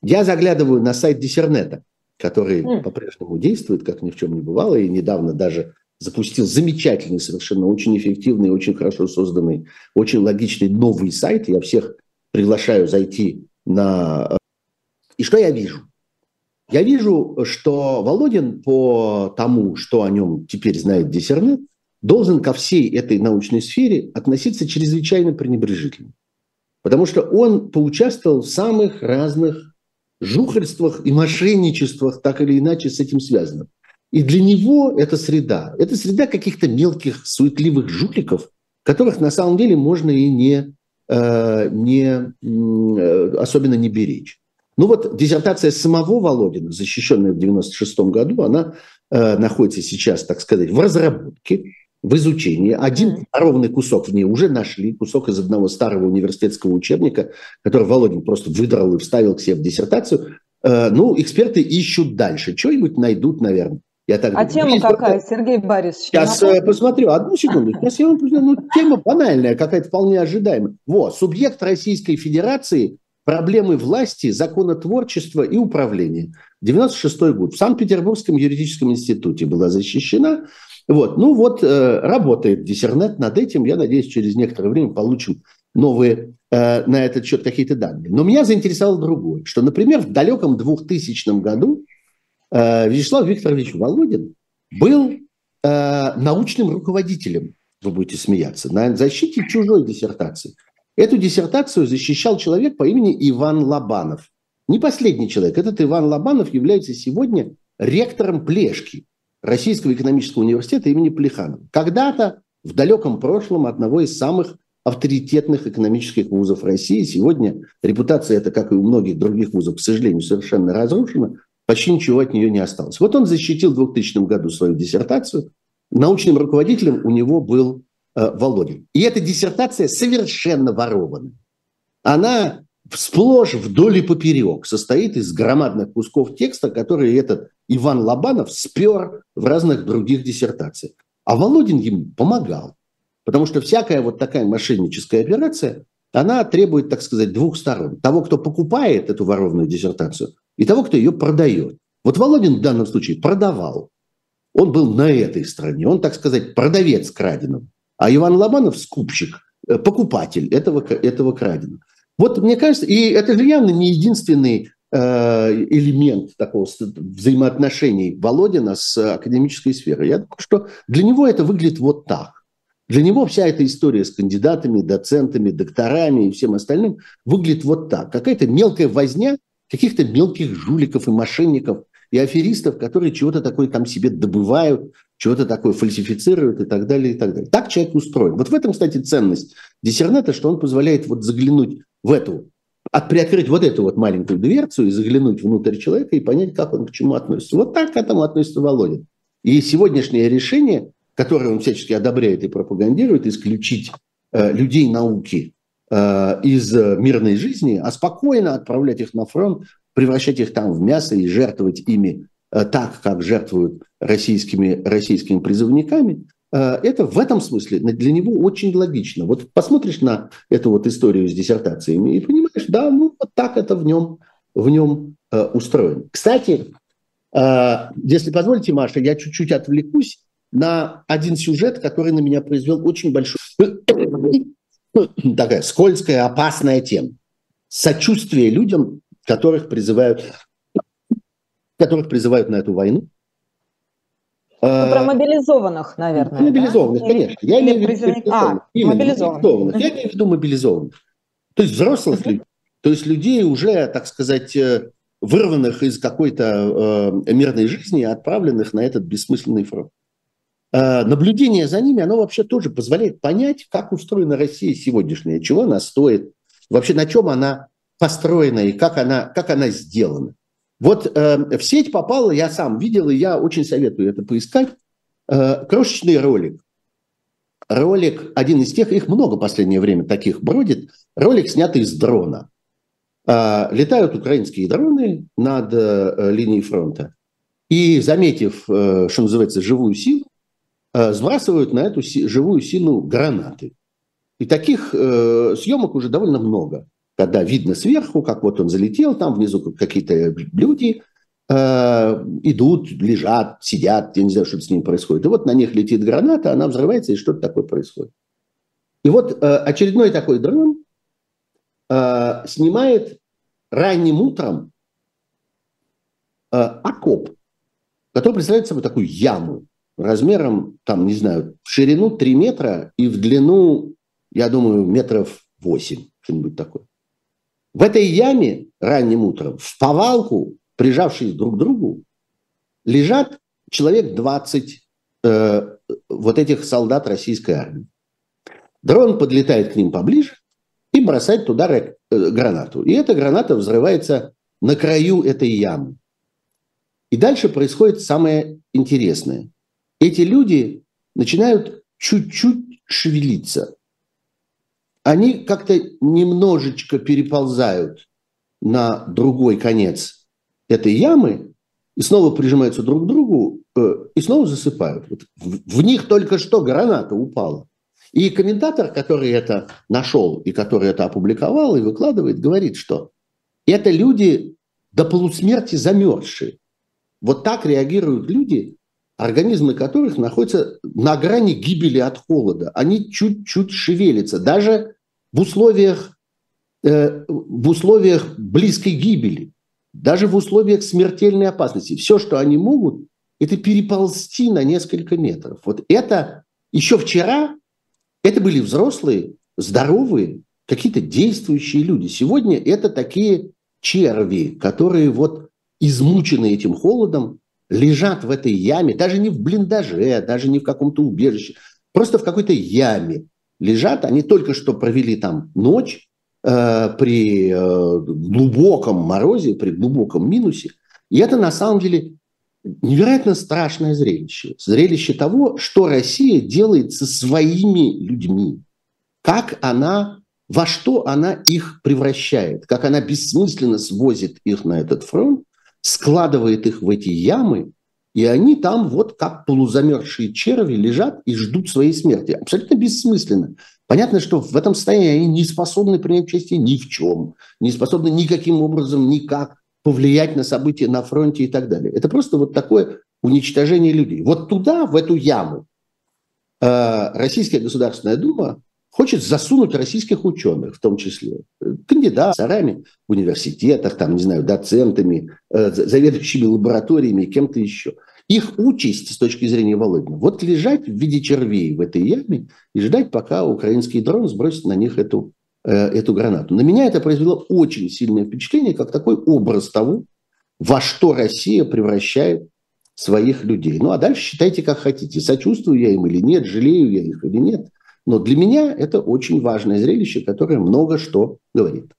я заглядываю на сайт Диссернета, который mm. по-прежнему действует, как ни в чем не бывало, и недавно даже запустил замечательный, совершенно очень эффективный, очень хорошо созданный, очень логичный новый сайт. Я всех приглашаю зайти на... Э, и что я вижу? Я вижу, что Володин по тому, что о нем теперь знает Диссернет, должен ко всей этой научной сфере относиться чрезвычайно пренебрежительно. Потому что он поучаствовал в самых разных жухарствах и мошенничествах, так или иначе с этим связанных. И для него это среда. Это среда каких-то мелких, суетливых жуликов, которых на самом деле можно и не, э, не э, особенно не беречь. Ну вот диссертация самого Володина, защищенная в 1996 году, она э, находится сейчас, так сказать, в разработке, в изучении. Один ровный кусок в ней уже нашли, кусок из одного старого университетского учебника, который Володин просто выдрал и вставил к себе в диссертацию. Ну, эксперты ищут дальше. Что-нибудь найдут, наверное. Я так а думаю. тема Есть какая, только... Сергей Борисович? Сейчас э, посмотрю, одну секунду. Сейчас я вам ну, тема банальная, какая-то вполне ожидаемая. Вот, субъект Российской Федерации, проблемы власти, законотворчества и управления. 96 год. В Санкт-Петербургском юридическом институте была защищена. Вот, ну вот, э, работает диссернет над этим. Я надеюсь, через некоторое время получим новые э, на этот счет какие-то данные. Но меня заинтересовало другое, что, например, в далеком 2000 году Вячеслав Викторович Володин был э, научным руководителем, вы будете смеяться, на защите чужой диссертации. Эту диссертацию защищал человек по имени Иван Лобанов. Не последний человек. Этот Иван Лобанов является сегодня ректором Плешки Российского экономического университета имени Плеханова. Когда-то в далеком прошлом одного из самых авторитетных экономических вузов России. Сегодня репутация это, как и у многих других вузов, к сожалению, совершенно разрушена почти ничего от нее не осталось. Вот он защитил в 2000 году свою диссертацию. Научным руководителем у него был э, Володин. И эта диссертация совершенно ворована. Она сплошь вдоль и поперек состоит из громадных кусков текста, которые этот Иван Лобанов спер в разных других диссертациях. А Володин ему помогал. Потому что всякая вот такая мошенническая операция, она требует, так сказать, двух сторон. Того, кто покупает эту воровную диссертацию, и того, кто ее продает. Вот Володин в данном случае продавал. Он был на этой стороне. Он, так сказать, продавец краденого. А Иван Лобанов – скупщик, э, покупатель этого, этого краденого. Вот мне кажется, и это же явно не единственный э, элемент такого взаимоотношений Володина с академической сферой. Я думаю, что для него это выглядит вот так. Для него вся эта история с кандидатами, доцентами, докторами и всем остальным выглядит вот так. Какая-то мелкая возня – каких-то мелких жуликов и мошенников и аферистов, которые чего-то такое там себе добывают, чего-то такое фальсифицируют и так далее, и так далее. Так человек устроен. Вот в этом, кстати, ценность диссерната, что он позволяет вот заглянуть в эту, от, приоткрыть вот эту вот маленькую дверцу и заглянуть внутрь человека и понять, как он к чему относится. Вот так к этому относится Володин. И сегодняшнее решение, которое он всячески одобряет и пропагандирует, исключить э, людей науки из мирной жизни, а спокойно отправлять их на фронт, превращать их там в мясо и жертвовать ими э, так, как жертвуют российскими, российскими призывниками, э, это в этом смысле для него очень логично. Вот посмотришь на эту вот историю с диссертациями и понимаешь, да, ну вот так это в нем, в нем устроено. Кстати, если позволите, Маша, я чуть-чуть отвлекусь на один сюжет, который на меня произвел очень большой такая скользкая, опасная тема. Сочувствие людям, которых призывают, которых призывают на эту войну. Ну, про мобилизованных, наверное. Мобилизованных, да? конечно. Я имею в виду призывник... А, Именно, мобилизованных. мобилизованных. Я имею в виду мобилизованных. То есть взрослых людей. То есть людей уже, так сказать, э, вырванных из какой-то э, мирной жизни и отправленных на этот бессмысленный фронт. Э, наблюдение за ними, оно вообще тоже позволяет понять, как устроена Россия сегодняшняя, чего она стоит, вообще на чем она построена и как она, как она сделана. Вот э, в сеть попало, я сам видел, и я очень советую это поискать, э, крошечный ролик. Ролик, один из тех, их много в последнее время таких бродит, ролик, снятый с дрона. Э, летают украинские дроны над э, линией фронта. И, заметив, э, что называется, живую силу, сбрасывают на эту живую силу гранаты. И таких э, съемок уже довольно много когда видно сверху, как вот он залетел, там внизу какие-то люди э, идут, лежат, сидят, я не знаю, что с ними происходит. И вот на них летит граната, она взрывается, и что-то такое происходит. И вот э, очередной такой дрон э, снимает ранним утром э, окоп, который представляет собой такую яму размером, там, не знаю, в ширину 3 метра и в длину, я думаю, метров 8, что-нибудь такое. В этой яме ранним утром, в повалку, прижавшись друг к другу, лежат человек 20 э, вот этих солдат российской армии. Дрон подлетает к ним поближе и бросает туда э, гранату. И эта граната взрывается на краю этой ямы. И дальше происходит самое интересное. Эти люди начинают чуть-чуть шевелиться – они как-то немножечко переползают на другой конец этой ямы и снова прижимаются друг к другу э, и снова засыпают. Вот в, в них только что граната упала. И комментатор, который это нашел и который это опубликовал и выкладывает, говорит, что это люди до полусмерти замерзшие. Вот так реагируют люди, организмы которых находятся на грани гибели от холода. Они чуть-чуть шевелятся, даже в условиях, э, в условиях близкой гибели, даже в условиях смертельной опасности. Все, что они могут, это переползти на несколько метров. Вот это еще вчера, это были взрослые, здоровые, какие-то действующие люди. Сегодня это такие черви, которые вот измучены этим холодом, лежат в этой яме, даже не в блиндаже, даже не в каком-то убежище, просто в какой-то яме лежат. Они только что провели там ночь э, при э, глубоком морозе, при глубоком минусе. И это на самом деле невероятно страшное зрелище. Зрелище того, что Россия делает со своими людьми. Как она, во что она их превращает, как она бессмысленно свозит их на этот фронт, складывает их в эти ямы, и они там вот как полузамерзшие черви лежат и ждут своей смерти. Абсолютно бессмысленно. Понятно, что в этом состоянии они не способны принять участие ни в чем, не способны никаким образом никак повлиять на события на фронте и так далее. Это просто вот такое уничтожение людей. Вот туда, в эту яму, э, Российская Государственная Дума хочет засунуть российских ученых, в том числе кандидатами в университетах, там, не знаю, доцентами, э, заведующими лабораториями, кем-то еще. Их участь с точки зрения Володина, вот лежать в виде червей в этой яме и ждать, пока украинский дрон сбросит на них эту, э, эту гранату. На меня это произвело очень сильное впечатление, как такой образ того, во что Россия превращает своих людей. Ну а дальше считайте, как хотите. Сочувствую я им или нет, жалею я их или нет – но для меня это очень важное зрелище, которое много что говорит.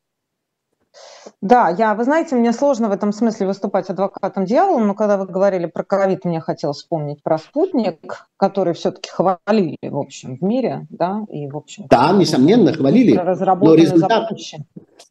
Да, я, вы знаете, мне сложно в этом смысле выступать адвокатом дьявола, но когда вы говорили про ковид, мне хотелось вспомнить про спутник, который все-таки хвалили, в общем, в мире, да, и, в общем... Да, несомненно, хвалили, но результат...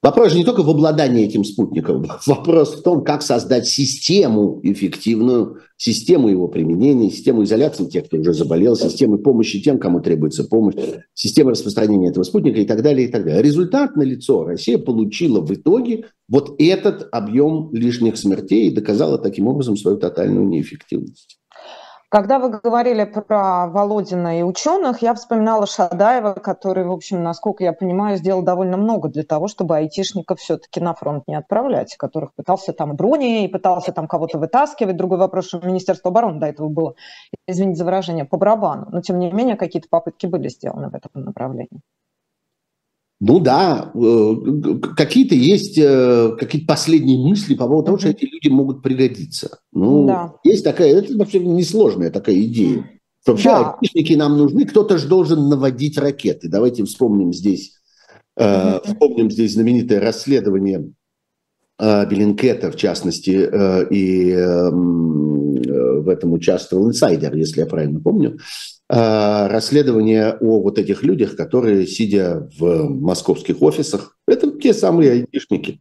Вопрос же не только в обладании этим спутником, вопрос в том, как создать систему эффективную, систему его применения, систему изоляции тех, кто уже заболел, систему помощи тем, кому требуется помощь, систему распространения этого спутника и так далее, и так далее. Результат налицо. Россия получила в итоге вот этот объем лишних смертей и доказала таким образом свою тотальную неэффективность. Когда вы говорили про Володина и ученых, я вспоминала Шадаева, который, в общем, насколько я понимаю, сделал довольно много для того, чтобы айтишников все-таки на фронт не отправлять, которых пытался там брони и пытался там кого-то вытаскивать. Другой вопрос, что Министерство обороны до этого было, извините за выражение, по барабану. Но, тем не менее, какие-то попытки были сделаны в этом направлении. Ну да, э, какие-то есть э, какие-то последние мысли по поводу того, что эти люди могут пригодиться. Ну, да. есть такая, это вообще несложная такая идея. Вообще, да. айтишники нам нужны, кто-то же должен наводить ракеты. Давайте вспомним здесь, э, вспомним здесь знаменитое расследование э, Беллинкета, в частности, э, и э, в этом участвовал инсайдер, если я правильно помню. Э, расследование о вот этих людях, которые, сидя в московских офисах, это те самые айтишники.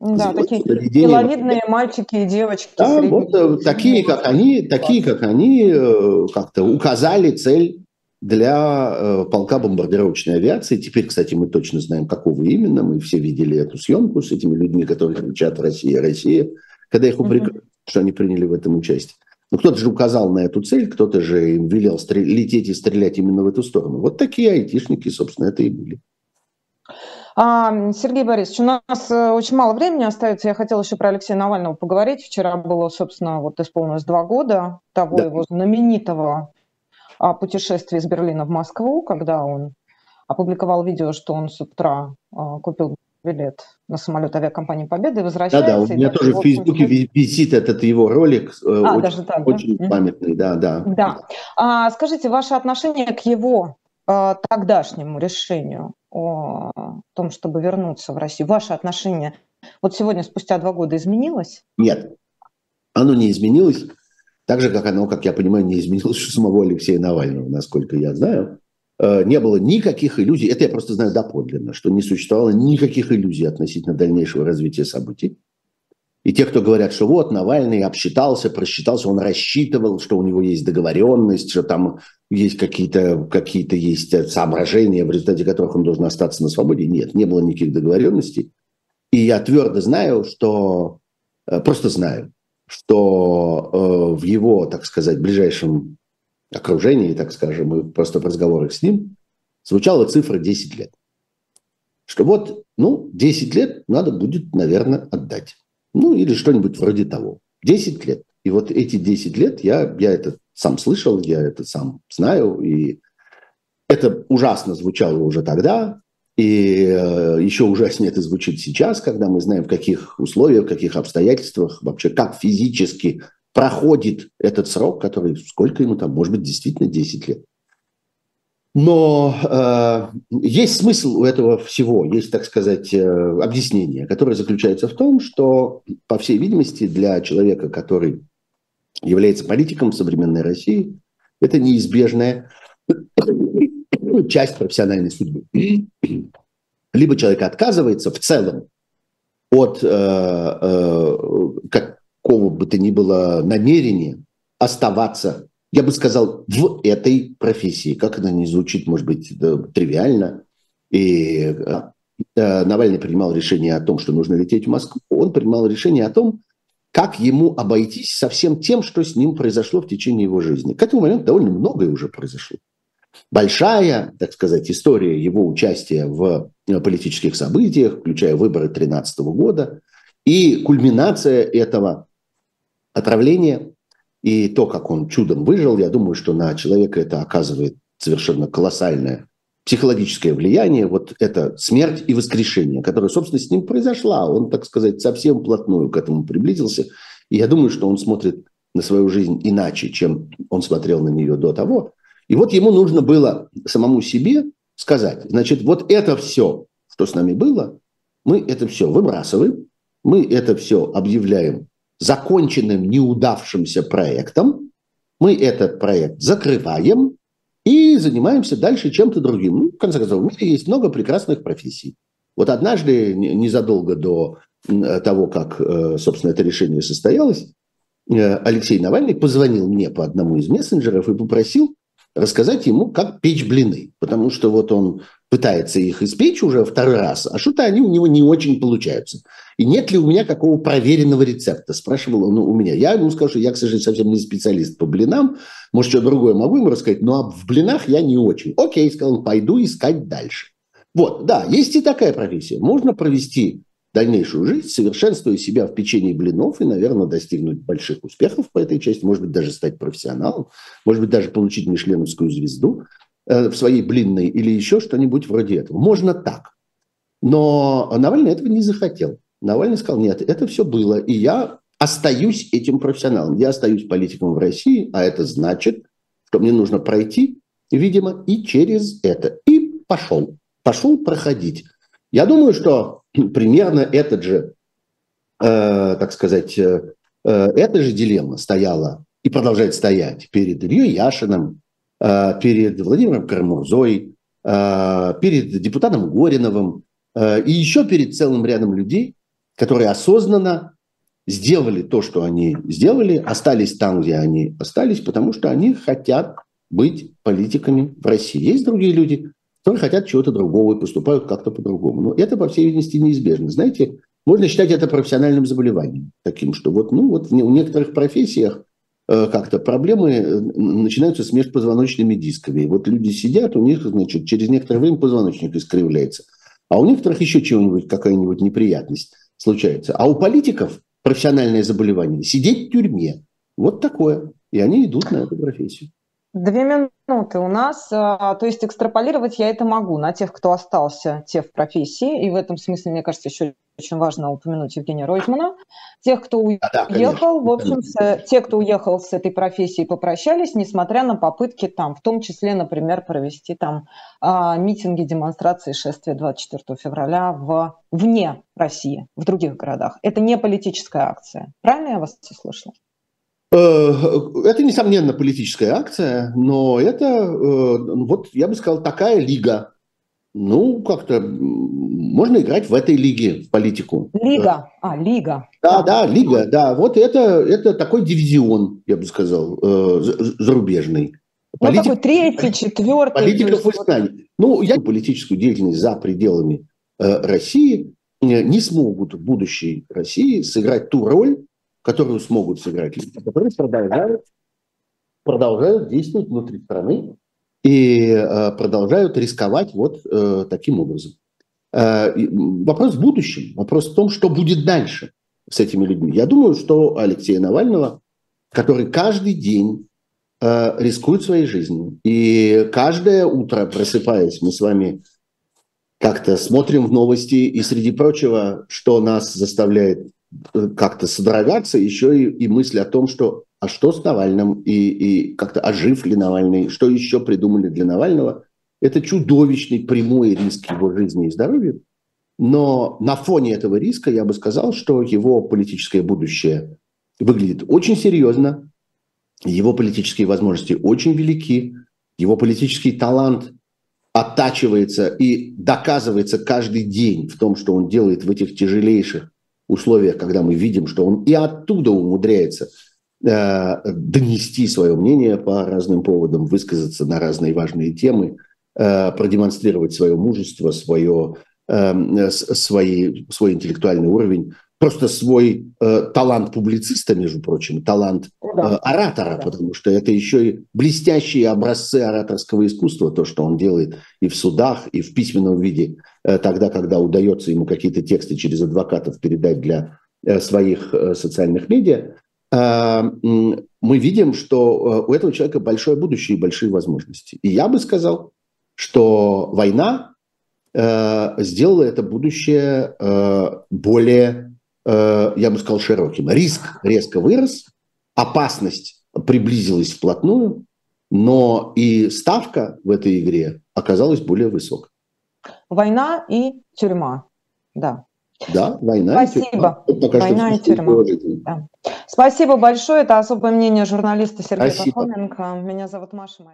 Да, такие миловидные мальчики и девочки. Да, вот э, такие, как они, такие, как они, э, как-то указали цель для полка бомбардировочной авиации. Теперь, кстати, мы точно знаем, какого именно. Мы все видели эту съемку с этими людьми, которые кричат «Россия, Россия», когда их упрекают, угу. что они приняли в этом участие. Ну, кто-то же указал на эту цель, кто-то же им велел стрел- лететь и стрелять именно в эту сторону. Вот такие айтишники, собственно, это и были. А, Сергей Борисович, у нас э, очень мало времени остается. Я хотела еще про Алексея Навального поговорить. Вчера было, собственно, вот исполнилось два года того да. его знаменитого а, путешествия из Берлина в Москву, когда он опубликовал видео, что он с утра а, купил билет на самолет авиакомпании «Победа» и возвращается. Да, да, у меня тоже в Фейсбуке висит этот его ролик, э, а, очень, даже так, очень да? памятный, да, да. Да. А, скажите, ваше отношение к его а, тогдашнему решению о том, чтобы вернуться в Россию, ваше отношение вот сегодня, спустя два года, изменилось? Нет, оно не изменилось. Так же, как оно, как я понимаю, не изменилось у самого Алексея Навального, насколько я знаю. Э, не было никаких иллюзий, это я просто знаю доподлинно, что не существовало никаких иллюзий относительно дальнейшего развития событий. И те, кто говорят, что вот Навальный обсчитался, просчитался, он рассчитывал, что у него есть договоренность, что там есть какие-то какие есть соображения, в результате которых он должен остаться на свободе. Нет, не было никаких договоренностей. И я твердо знаю, что, э, просто знаю, что э, в его, так сказать, ближайшем окружении, так скажем, и просто в разговорах с ним, звучала цифра 10 лет. Что вот, ну, 10 лет надо будет, наверное, отдать. Ну, или что-нибудь вроде того. 10 лет. И вот эти 10 лет я, я это сам слышал, я это сам знаю, и это ужасно звучало уже тогда, и э, еще ужаснее это звучит сейчас, когда мы знаем, в каких условиях, в каких обстоятельствах, вообще как физически проходит этот срок, который, сколько ему там, может быть, действительно 10 лет. Но э, есть смысл у этого всего, есть, так сказать, э, объяснение, которое заключается в том, что, по всей видимости, для человека, который является политиком в современной России, это неизбежная часть профессиональной судьбы. Либо человек отказывается в целом от э, э, как, какого бы то ни было намерения оставаться, я бы сказал, в этой профессии. Как она не звучит, может быть, тривиально. И э, э, Навальный принимал решение о том, что нужно лететь в Москву. Он принимал решение о том, как ему обойтись со всем тем, что с ним произошло в течение его жизни. К этому моменту довольно многое уже произошло. Большая, так сказать, история его участия в э, политических событиях, включая выборы 2013 года, и кульминация этого отравление и то, как он чудом выжил, я думаю, что на человека это оказывает совершенно колоссальное психологическое влияние, вот это смерть и воскрешение, которое, собственно, с ним произошла. Он, так сказать, совсем плотную к этому приблизился. И я думаю, что он смотрит на свою жизнь иначе, чем он смотрел на нее до того. И вот ему нужно было самому себе сказать, значит, вот это все, что с нами было, мы это все выбрасываем, мы это все объявляем законченным неудавшимся проектом, мы этот проект закрываем и занимаемся дальше чем-то другим. Ну, в конце концов, в мире есть много прекрасных профессий. Вот однажды, незадолго до того, как, э, собственно, это решение состоялось, э, Алексей Навальный позвонил мне по одному из мессенджеров и попросил рассказать ему, как печь блины. Потому что вот он пытается их испечь уже второй раз, а что-то они у него не очень получаются. И нет ли у меня какого проверенного рецепта? Спрашивал он у меня. Я ему скажу, что я, к сожалению, совсем не специалист по блинам. Может, что другое могу ему рассказать, но в блинах я не очень. Окей, сказал пойду искать дальше. Вот, да, есть и такая профессия. Можно провести дальнейшую жизнь, совершенствуя себя в печенье блинов и, наверное, достигнуть больших успехов по этой части, может быть, даже стать профессионалом, может быть, даже получить мишленовскую звезду в своей блинной или еще что-нибудь вроде этого. Можно так. Но Навальный этого не захотел. Навальный сказал, нет, это все было, и я остаюсь этим профессионалом. Я остаюсь политиком в России, а это значит, что мне нужно пройти, видимо, и через это. И пошел. Пошел проходить. Я думаю, что примерно этот же, э, так сказать, э, э, эта же дилемма стояла и продолжает стоять перед Ильей Яшиным, э, перед Владимиром Карамурзой, э, перед депутатом Гориновым э, и еще перед целым рядом людей, которые осознанно сделали то, что они сделали, остались там, где они остались, потому что они хотят быть политиками в России. Есть другие люди, которые хотят чего-то другого и поступают как-то по-другому. Но это, по всей видимости, неизбежно. Знаете, можно считать это профессиональным заболеванием, таким, что вот, ну, вот в некоторых профессиях э, как-то проблемы э, начинаются с межпозвоночными дисками. И вот люди сидят, у них, значит, через некоторое время позвоночник искривляется. А у некоторых еще чего-нибудь, какая-нибудь неприятность случается. А у политиков профессиональное заболевание – сидеть в тюрьме. Вот такое. И они идут на эту профессию. Две минуты у нас. А, то есть экстраполировать я это могу на тех, кто остался, те в профессии. И в этом смысле, мне кажется, еще очень важно упомянуть Евгения Ройзмана. Тех, кто уехал, да, конечно. в общем, с, те, кто уехал с этой профессией, попрощались, несмотря на попытки там, в том числе, например, провести там а, митинги, демонстрации, шествия 24 февраля в, вне России, в других городах. Это не политическая акция. Правильно я вас слышала? Э, это, несомненно, политическая акция, но это, э, вот я бы сказал, такая лига. Ну, как-то можно играть в этой лиге, в политику. Лига, а, лига. Да, да, лига, да. Вот это, это такой дивизион, я бы сказал, э, зарубежный. Ну, Политик... такой третий, четвертый. Политиков в Испании. Ну, я политическую деятельность за пределами России не смогут в будущей России сыграть ту роль, которую смогут сыграть люди, которые продолжают, продолжают действовать внутри страны и э, продолжают рисковать вот э, таким образом. Э, вопрос в будущем, вопрос в том, что будет дальше с этими людьми. Я думаю, что Алексея Навального, который каждый день рискует своей жизнью, и каждое утро, просыпаясь, мы с вами как-то смотрим в новости, и среди прочего, что нас заставляет как-то содрогаться, еще и, и мысль о том, что а что с Навальным, и, и как-то ожив ли Навальный, что еще придумали для Навального. Это чудовищный прямой риск его жизни и здоровья. Но на фоне этого риска я бы сказал, что его политическое будущее выглядит очень серьезно, его политические возможности очень велики, его политический талант оттачивается и доказывается каждый день в том, что он делает в этих тяжелейших условиях, когда мы видим, что он и оттуда умудряется донести свое мнение по разным поводам, высказаться на разные важные темы, э, продемонстрировать свое мужество, свое, э, свои, свой интеллектуальный уровень, просто свой э, талант публициста, между прочим, талант э, оратора, да. потому что это еще и блестящие образцы ораторского искусства, то, что он делает и в судах, и в письменном виде, э, тогда, когда удается ему какие-то тексты через адвокатов передать для э, своих э, социальных медиа, э, мы видим, что э, у этого человека большое будущее и большие возможности. И я бы сказал, что война э, сделала это будущее э, более Э, я бы сказал, широким. Риск резко вырос, опасность приблизилась вплотную, но и ставка в этой игре оказалась более высокой. Война и тюрьма, да. Да, война Спасибо. и тюрьма. Война и тюрьма. Да. Спасибо большое. Это особое мнение журналиста Сергея. Пахоменко. Меня зовут Маша Майер.